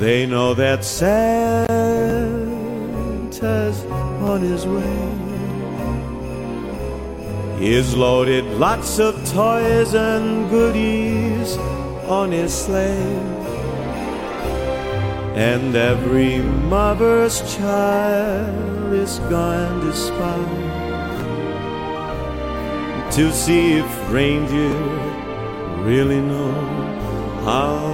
They know that Santa's on his way. He's loaded lots of toys and goodies on his sleigh. And every mother's child is going to spy to see if reindeer really know how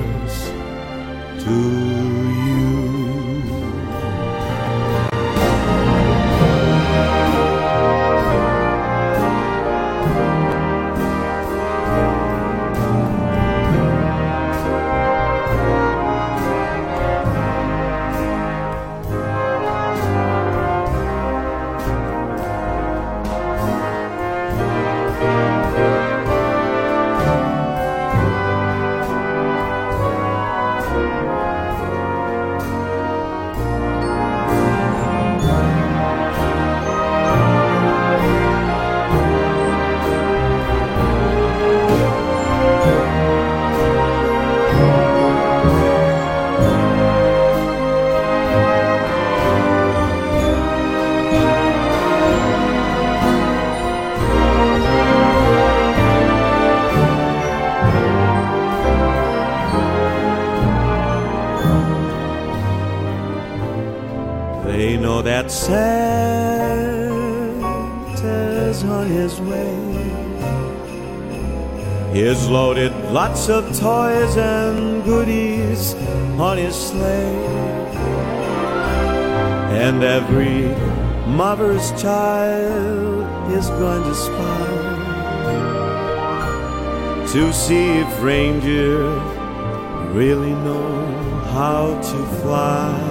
to Santa's on his way. He's loaded lots of toys and goodies on his sleigh. And every mother's child is going to spy to see if reindeer really know how to fly.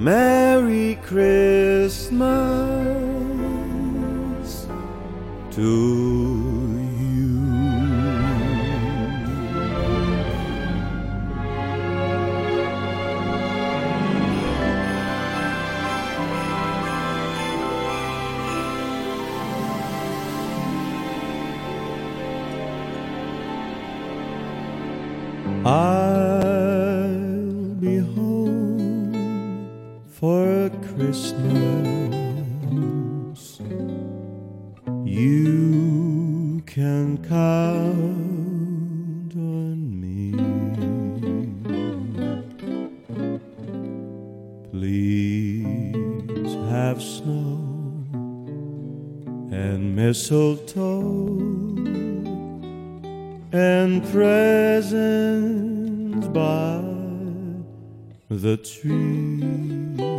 Merry Christmas to the tree.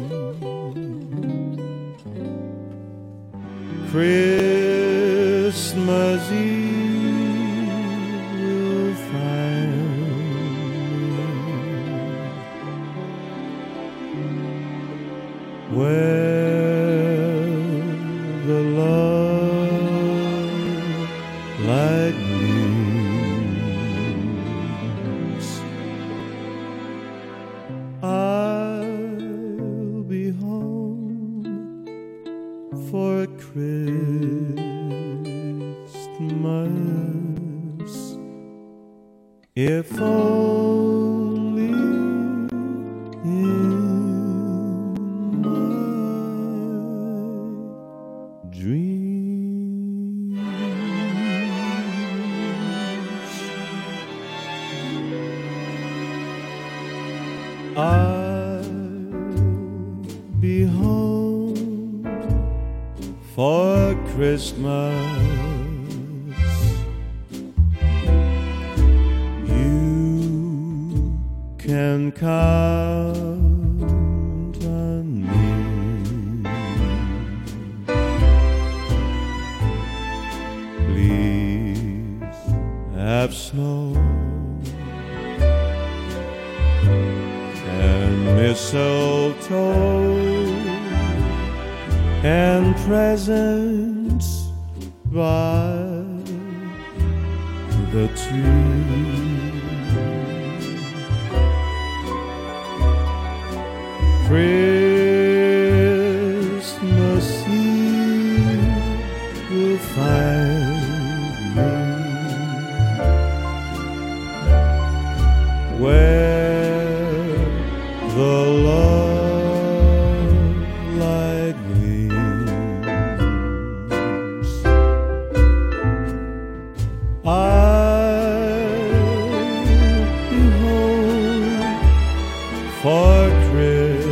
Christmas.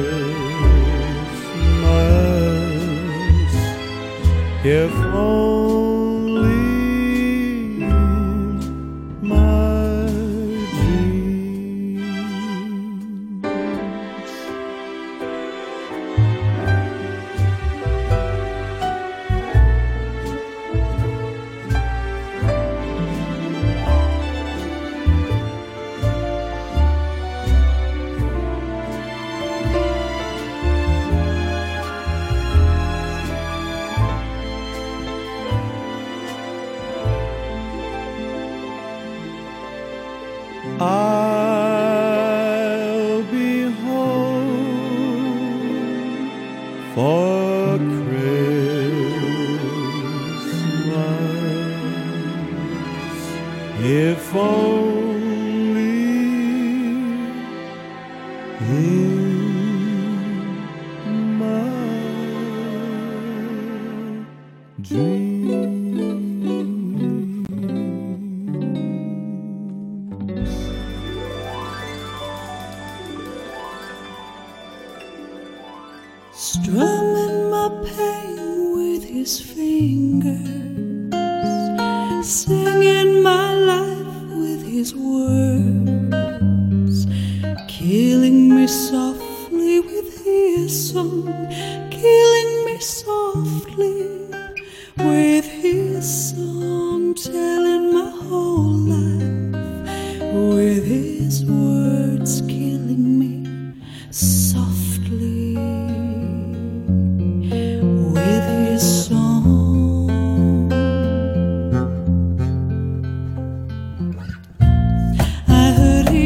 If only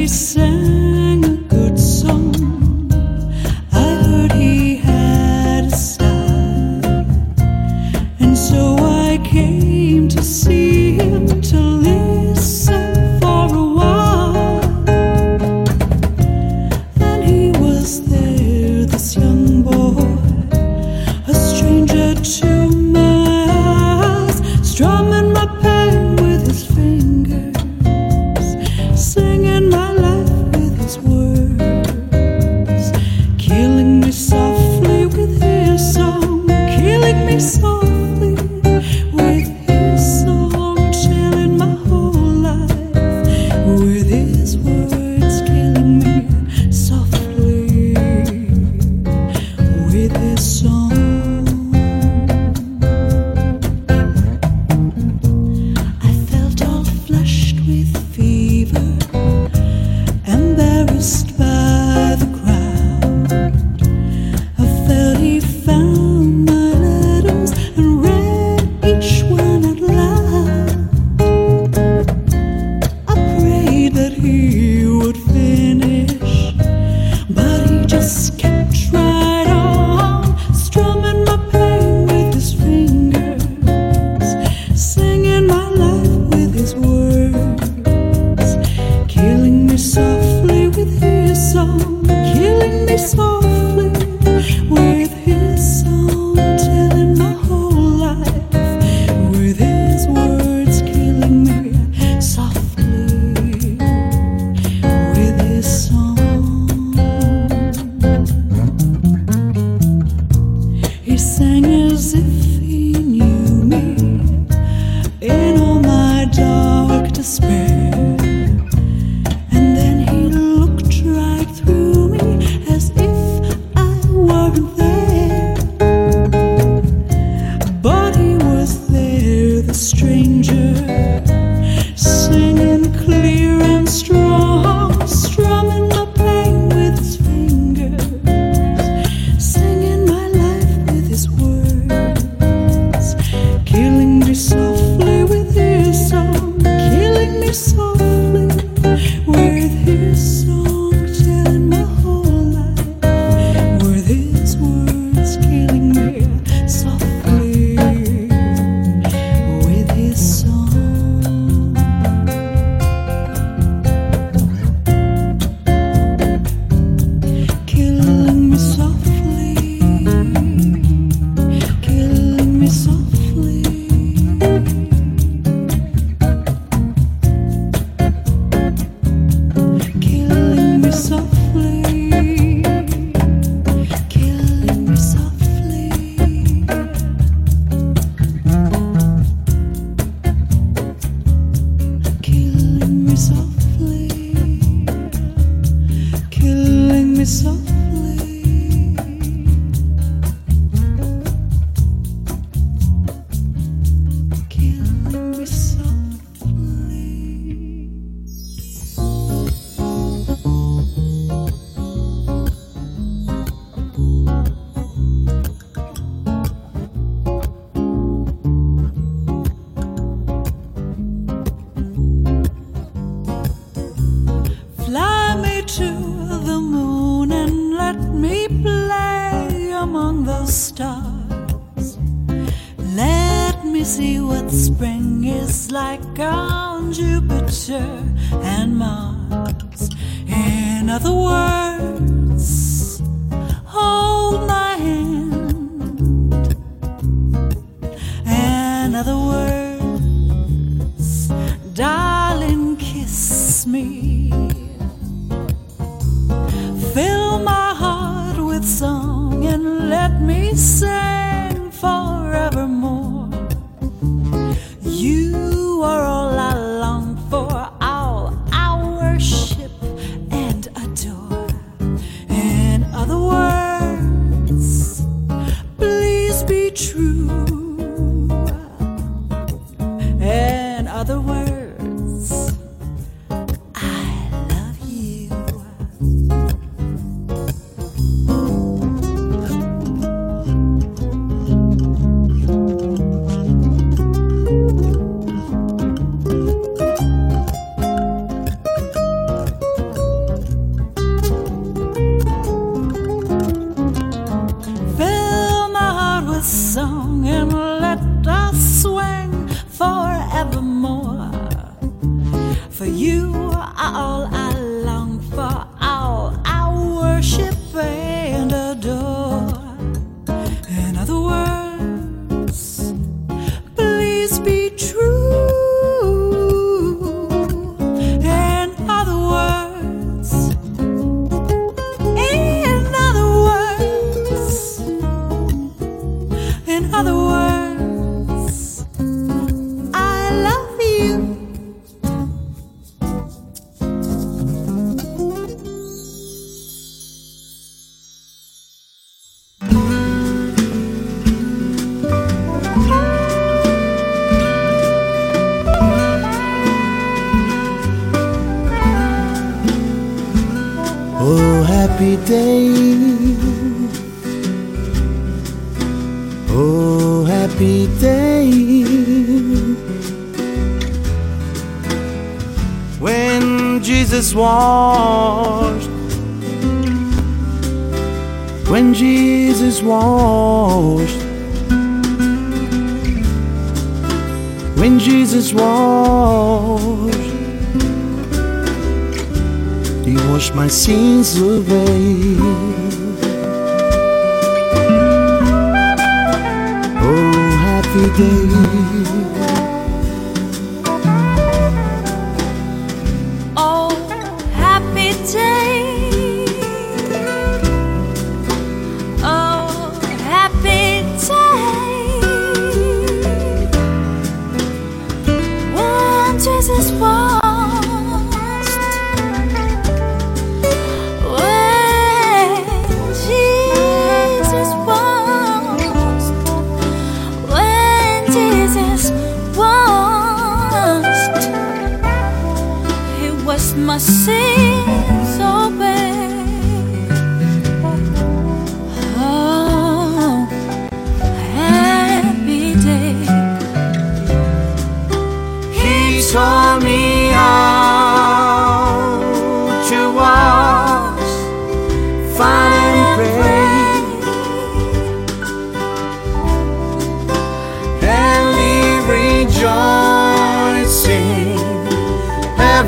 sempre. stars. Let me see what spring is like on Jupiter and Mars. In other words, say.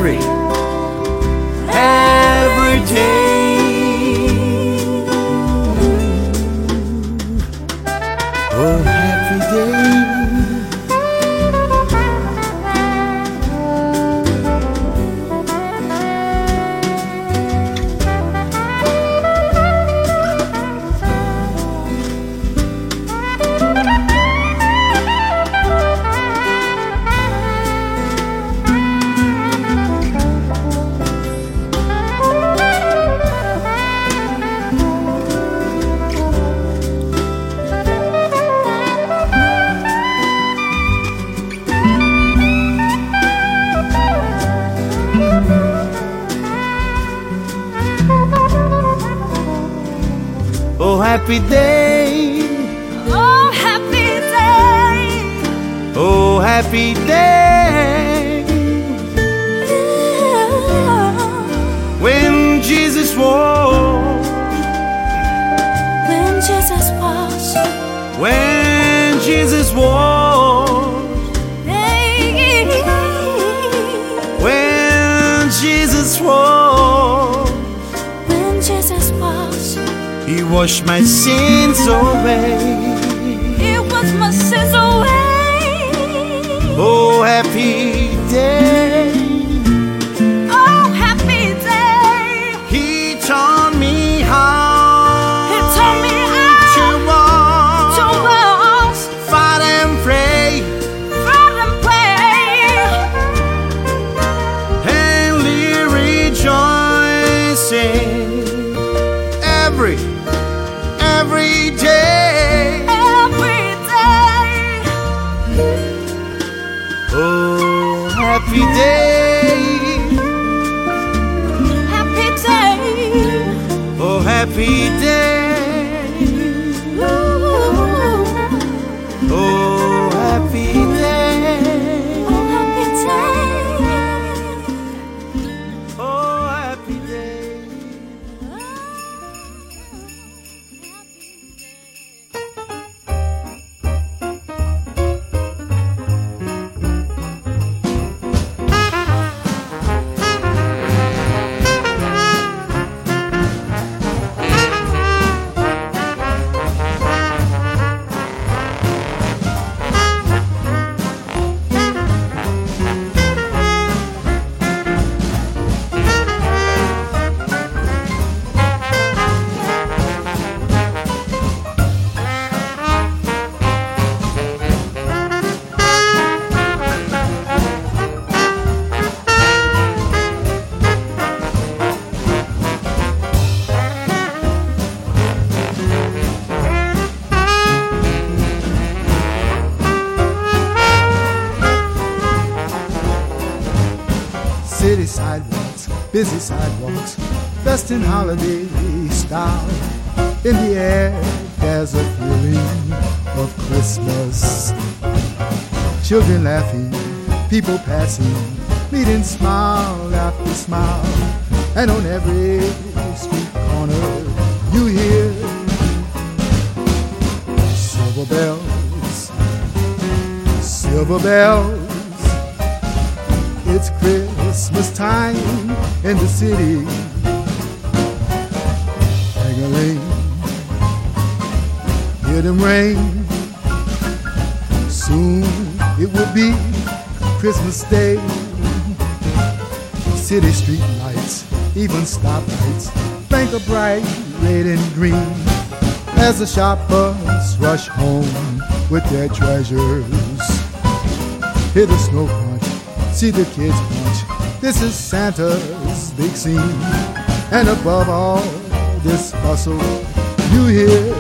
Three. Every, every day. Every day. Oh, happy day. Busy sidewalks, dressed in holiday style. In the air, there's a feeling of Christmas. Children laughing, people passing, meeting smile after smile. And on every street corner, you hear silver bells, silver bells. It's Christmas time in the city. Hang-a-ling, hear them ring. Soon it will be Christmas Day. City street lights, even stoplights, twinkle bright red and green. As the shoppers rush home with their treasures. Hear the snow crunch, see the kids punch. This is Santa's big scene. And above all this bustle, you hear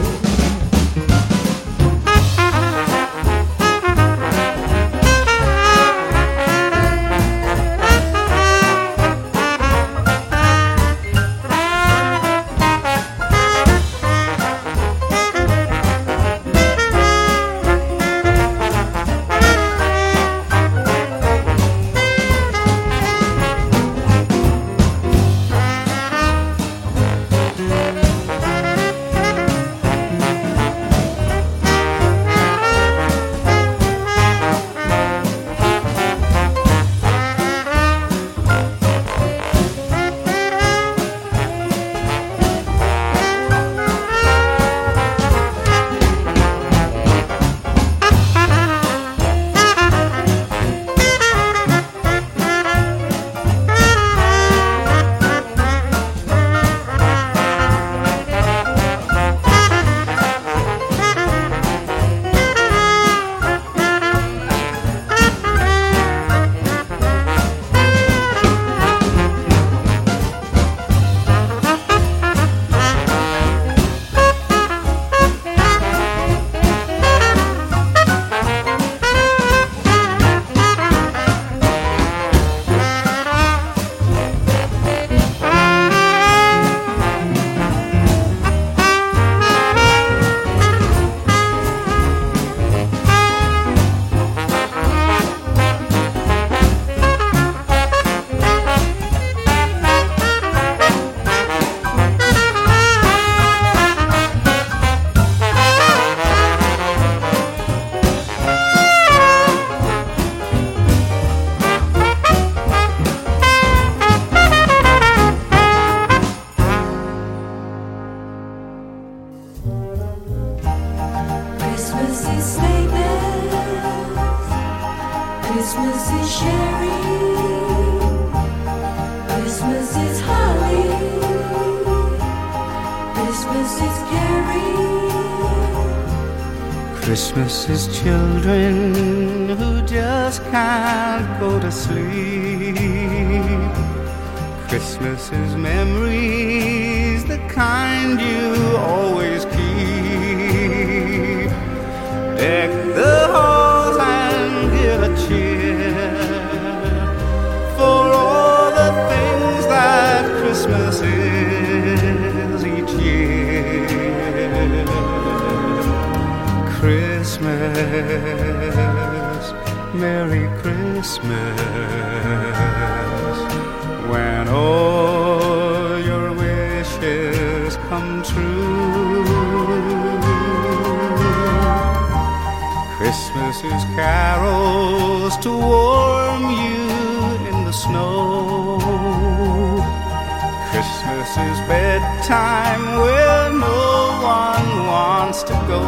This is bedtime where no one wants to go.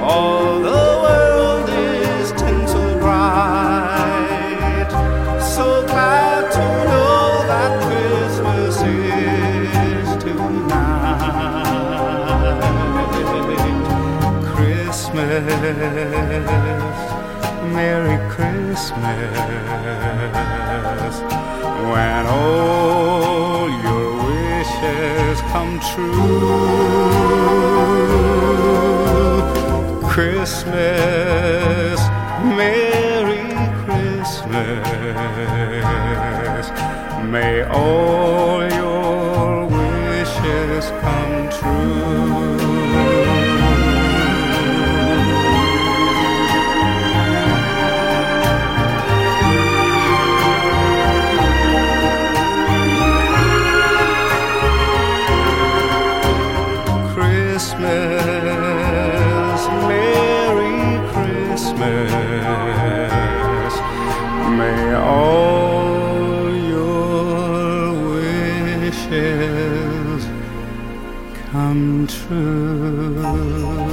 All the world is tinsel bright. So glad to know that Christmas is tonight. Christmas. Merry Christmas. When all your wishes come true. Christmas, Merry Christmas, may all your 青春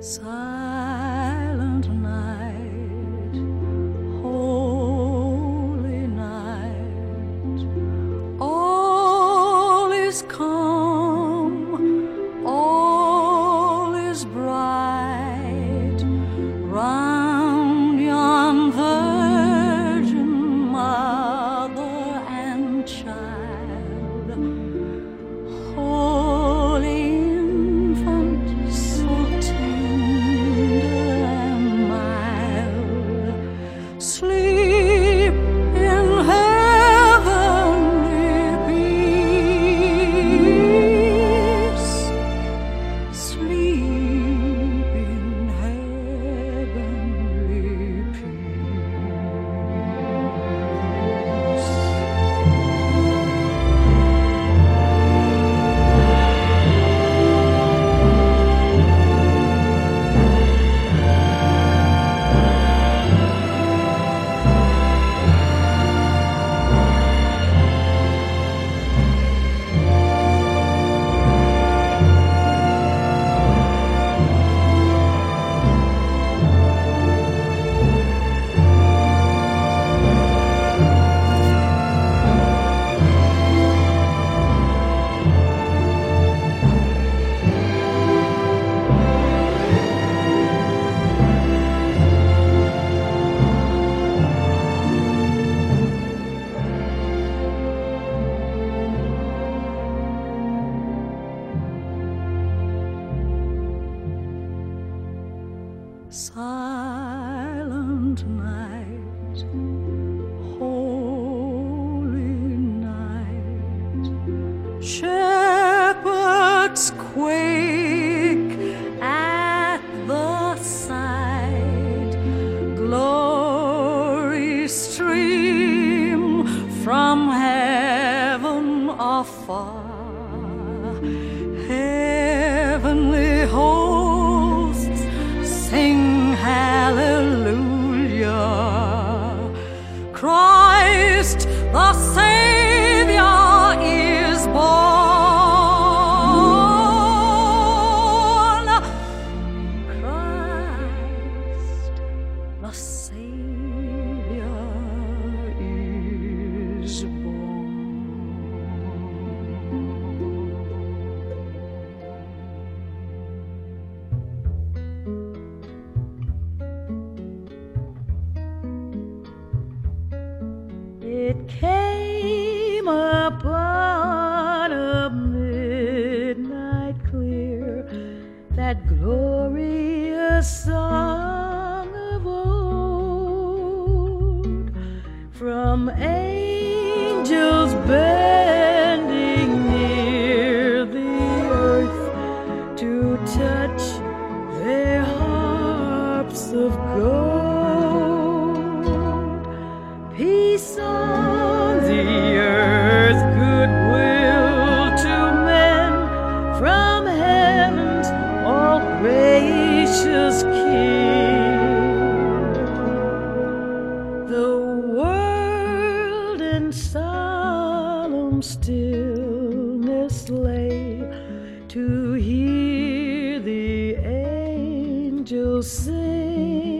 Sigh. angels sing.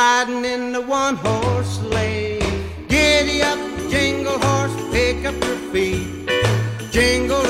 riding in the one horse sleigh. Giddy up, jingle horse, pick up your feet. Jingle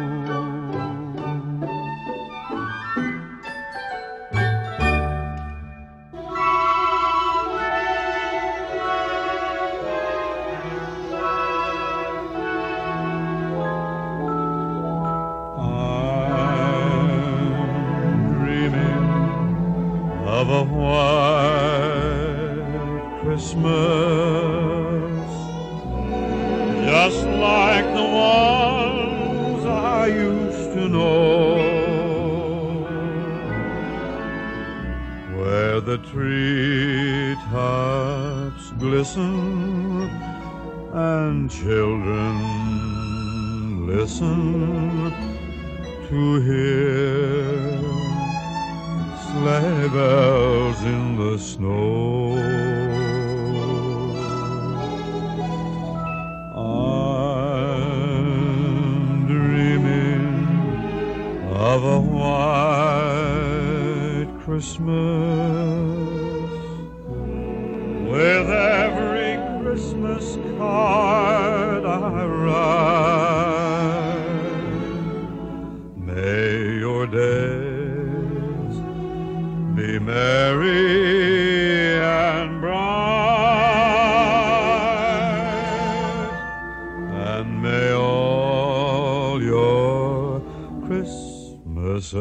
And may all your Christmases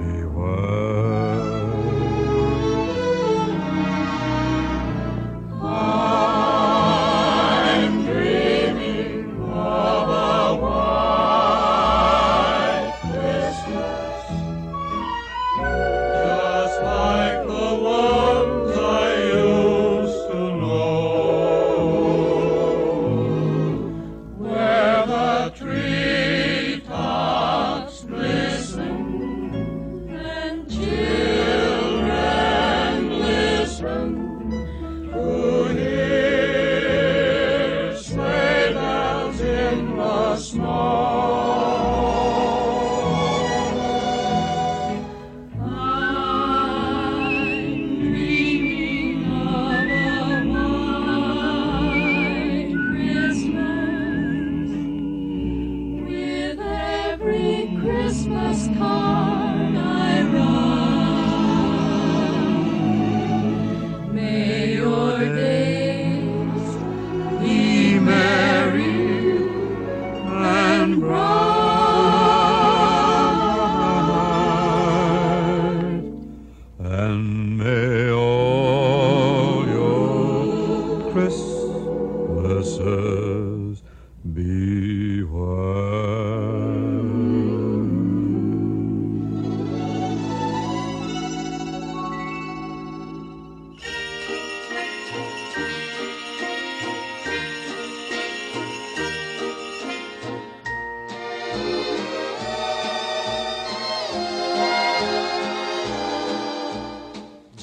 be white.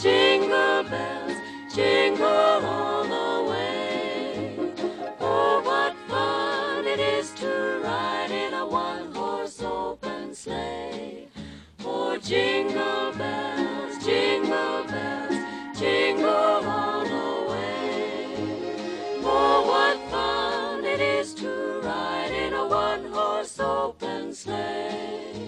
jingle bells, jingle all the way. Oh, what fun it is to ride in a one horse open sleigh. Oh, jingle bells, jingle bells, jingle all the way. Oh, what fun it is to ride in a one horse open sleigh.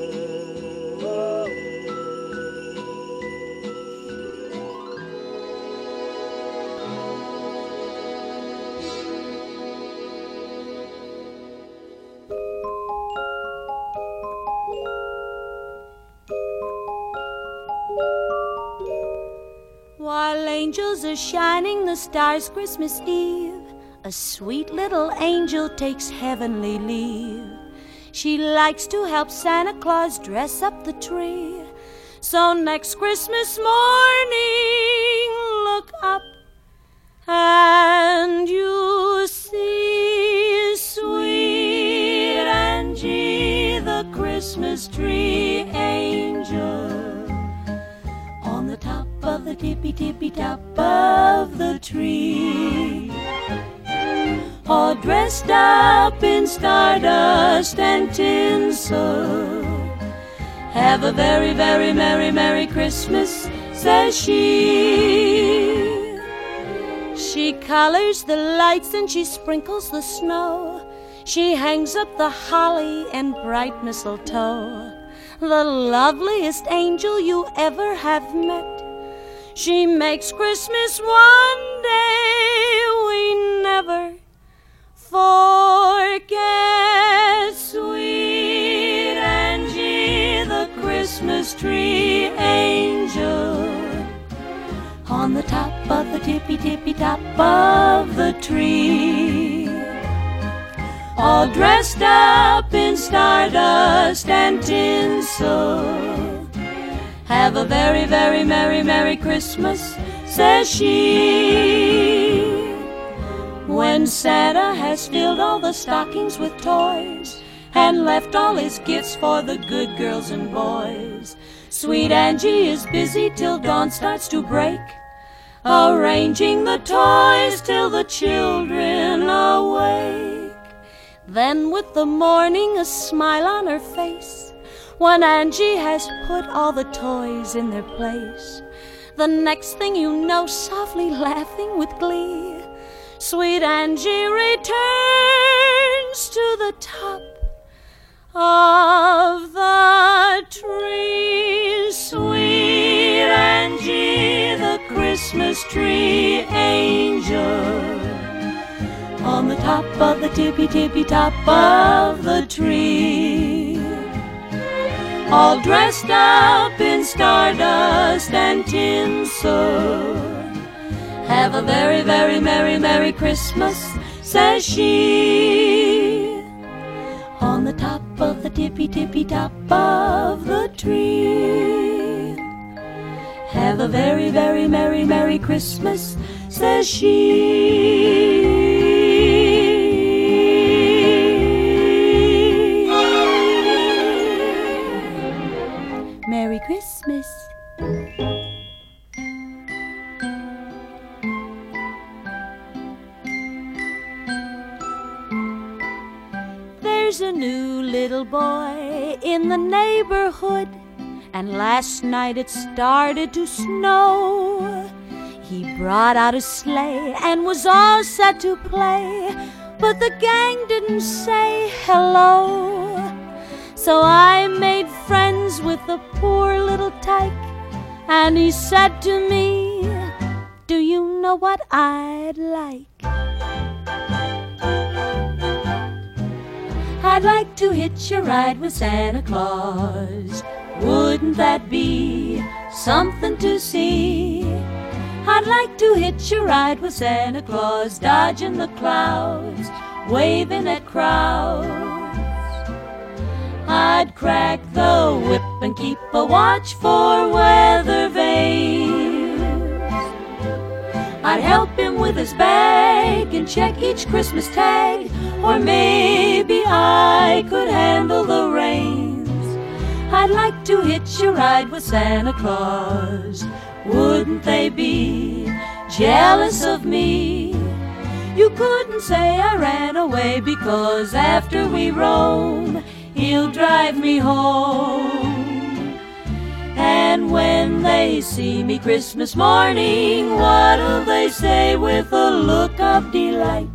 Angels are shining the stars Christmas Eve, a sweet little angel takes heavenly leave. She likes to help Santa Claus dress up the tree. So next Christmas morning, look up and you see sweet Angie, the Christmas tree angel tippy tippy top of the tree. All dressed up in stardust and tinsel. Have a very, very merry, merry Christmas, says she. She colors the lights and she sprinkles the snow. She hangs up the holly and bright mistletoe. The loveliest angel you ever have met. She makes Christmas one day we never forget. Sweet Angie, the Christmas tree angel on the top of the tippy tippy top of the tree. All dressed up in stardust and tinsel. Have a very, very merry, merry Christmas, says she. When Santa has filled all the stockings with toys and left all his gifts for the good girls and boys, sweet Angie is busy till dawn starts to break arranging the toys till the children awake. Then, with the morning a smile on her face, when Angie has put all the toys in their place, the next thing you know, softly laughing with glee, sweet Angie returns to the top of the tree. Sweet Angie, the Christmas tree angel. On the top of the tippy tippy top of the tree. All dressed up in stardust and tinsel. Have a very, very merry, merry Christmas, says she. On the top of the tippy, tippy top of the tree. Have a very, very merry, merry Christmas, says she. Merry Christmas. There's a new little boy in the neighborhood, and last night it started to snow. He brought out a sleigh and was all set to play, but the gang didn't say hello. So I made friends with the poor little tyke, and he said to me, Do you know what I'd like? I'd like to hitch a ride with Santa Claus. Wouldn't that be something to see? I'd like to hitch a ride with Santa Claus, dodging the clouds, waving at crowds. I'd crack the whip and keep a watch for weather vanes. I'd help him with his bag and check each Christmas tag, or maybe I could handle the reins. I'd like to hitch a ride with Santa Claus. Wouldn't they be jealous of me? You couldn't say I ran away because after we roam, he'll drive me home. And when they see me Christmas morning, what'll they say with a look of delight?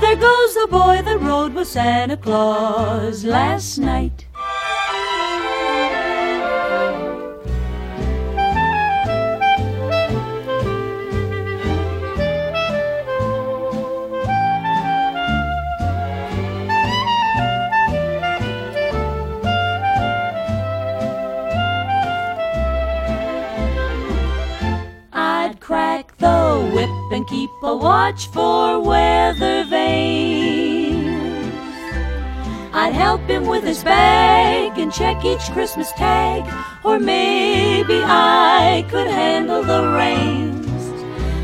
There goes the boy that rode with Santa Claus last night. And keep a watch for weather vanes. I'd help him with his bag and check each Christmas tag, or maybe I could handle the reins.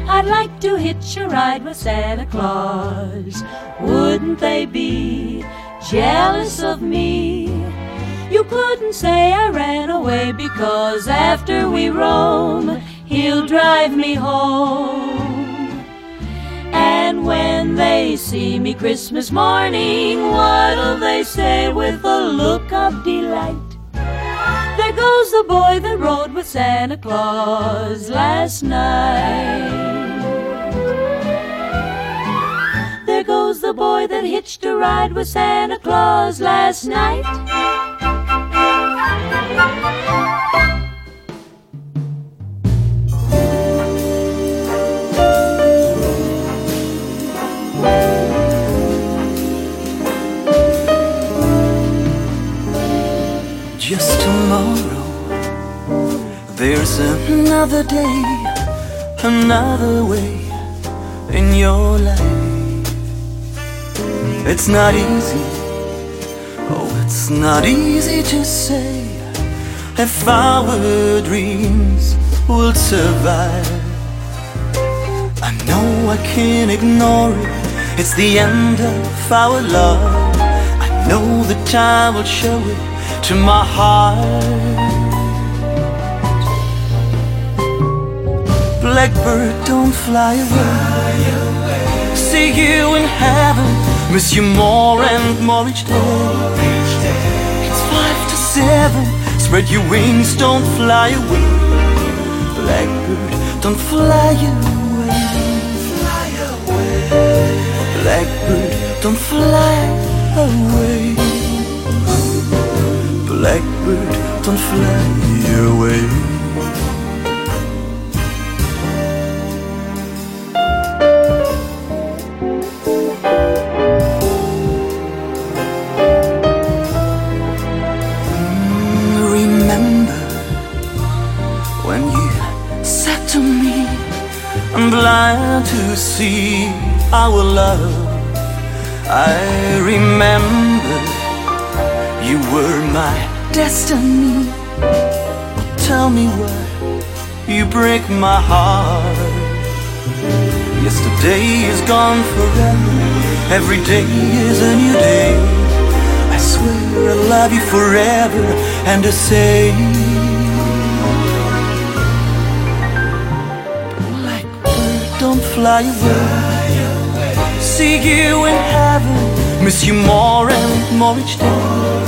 I'd like to hitch a ride with Santa Claus. Wouldn't they be jealous of me? You couldn't say I ran away because after we roam, he'll drive me home. When they see me Christmas morning, what'll they say with a look of delight? There goes the boy that rode with Santa Claus last night. There goes the boy that hitched a ride with Santa Claus last night. Just tomorrow, there's another day, another way in your life. It's not easy, oh, it's not easy to say if our dreams will survive. I know I can't ignore it, it's the end of our love. I know the time will show it to my heart. Blackbird, don't fly away. See you in heaven, miss you more and more each day. It's five to seven, spread your wings, don't fly away. Blackbird, don't fly away. Blackbird, don't fly away. Blackbird, don't fly away. Mm, Remember when you said to me, I'm blind to see our love. I remember you were my destiny. Tell me why you break my heart. Yesterday is gone forever. Every day is a new day. I swear I love you forever and I say. Blackbird, don't fly away. See you in heaven. Miss you more and more each day.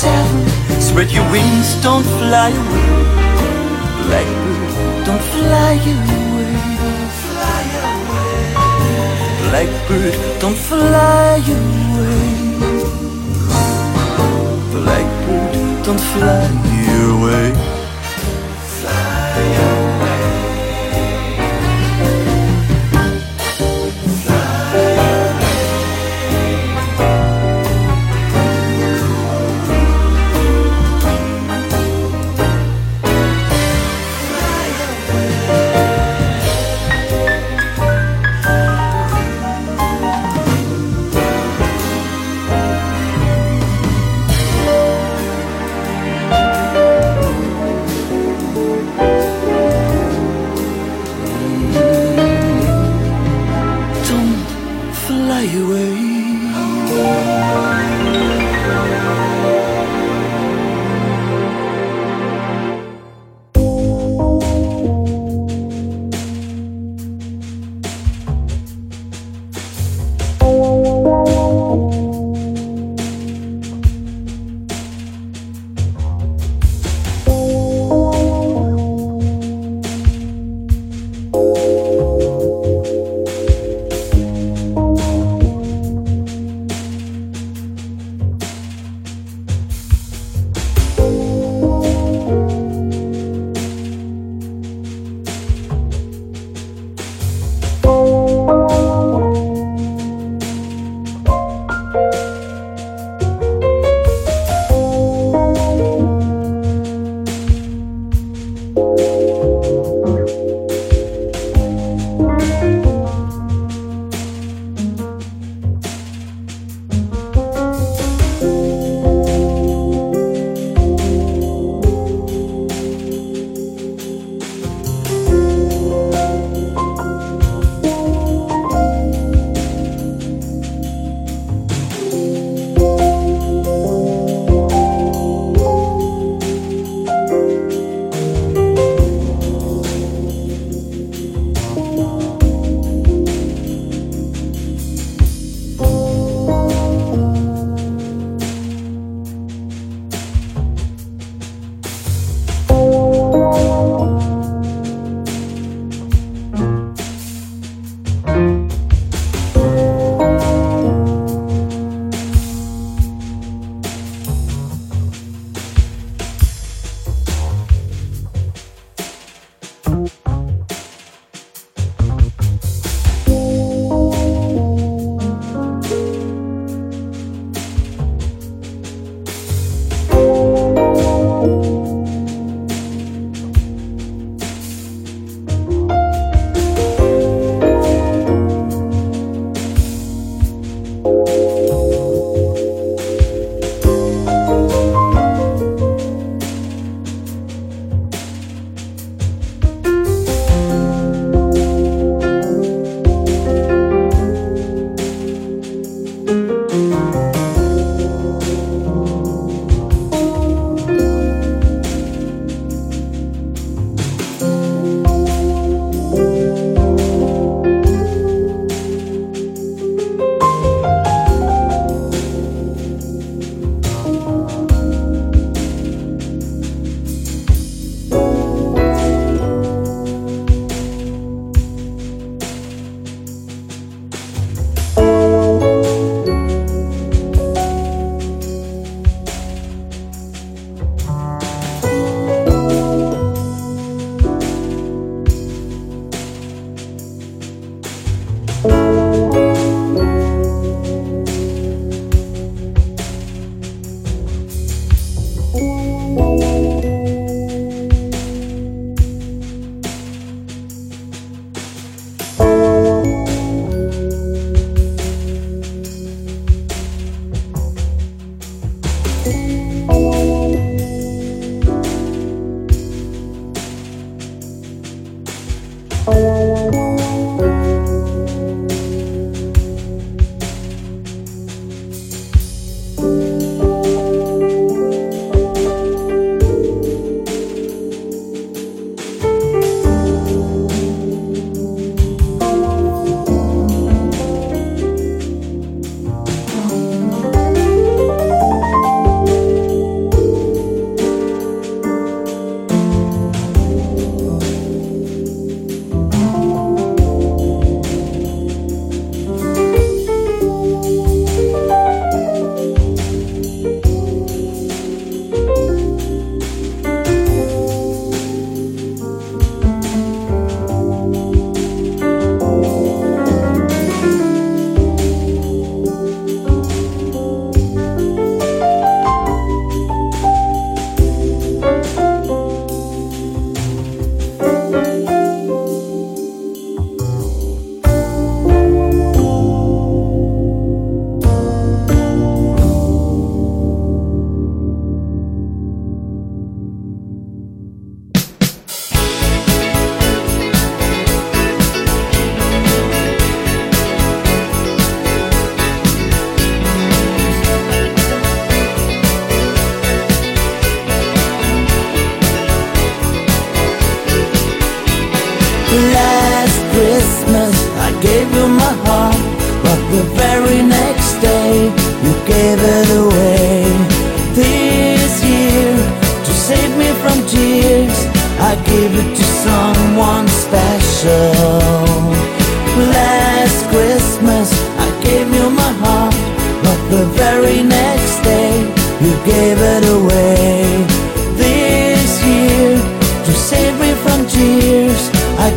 Seven. Spread your wings, don't fly away. Blackbird, don't fly away. Blackbird, don't fly away. Blackbird, don't fly away. Don't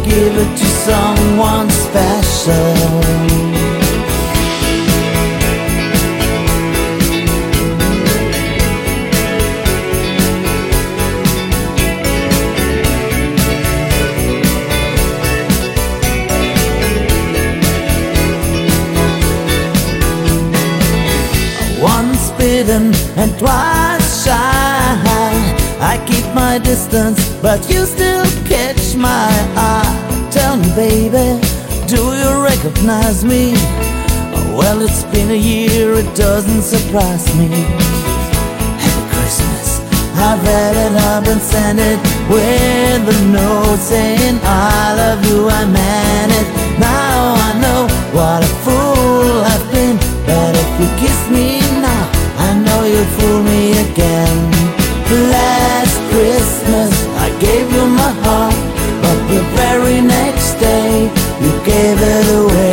Give it to someone special. Once bitten and twice shy. I keep my distance, but you still recognize me? Well, it's been a year, it doesn't surprise me. Happy Christmas. I've read it up and sent it with a note saying I love you, I meant it. Now I know what a fool I've been. But if you kiss me now, I know you'll fool me again. Last Christmas, I gave you my heart, but the very next day, you gave it away.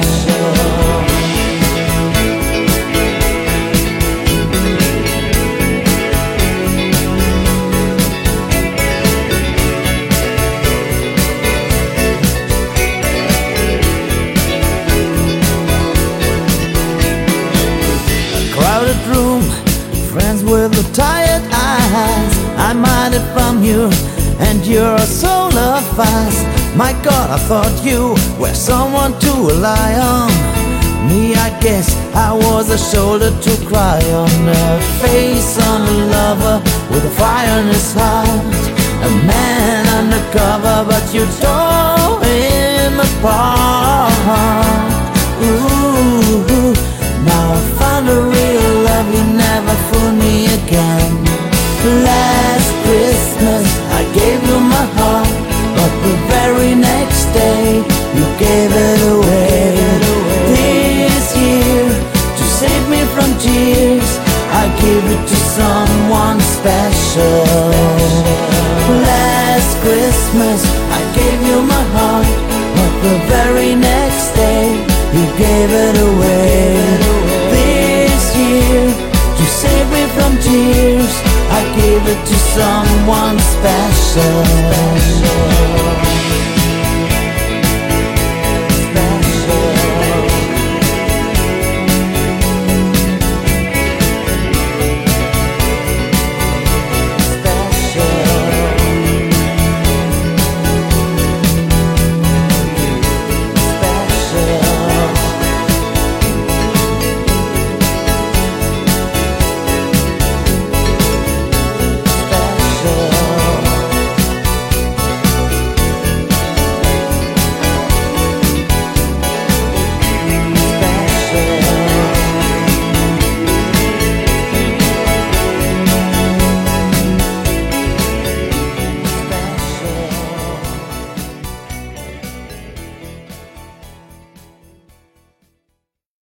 I'm from you, and you're so love fast. My God, I thought you were someone to rely on. Me, I guess I was a shoulder to cry on, a face on a lover with a fire in his heart. A man undercover, but you tore him apart. Ooh, now I found a real love, you never fool me again. I gave you my heart, but the very next day, you gave it away. This year, to save me from tears, I give it to someone special. Last Christmas, I gave you my heart, but the very next day, you gave it away. This year, to save me from tears, I gave it to someone special.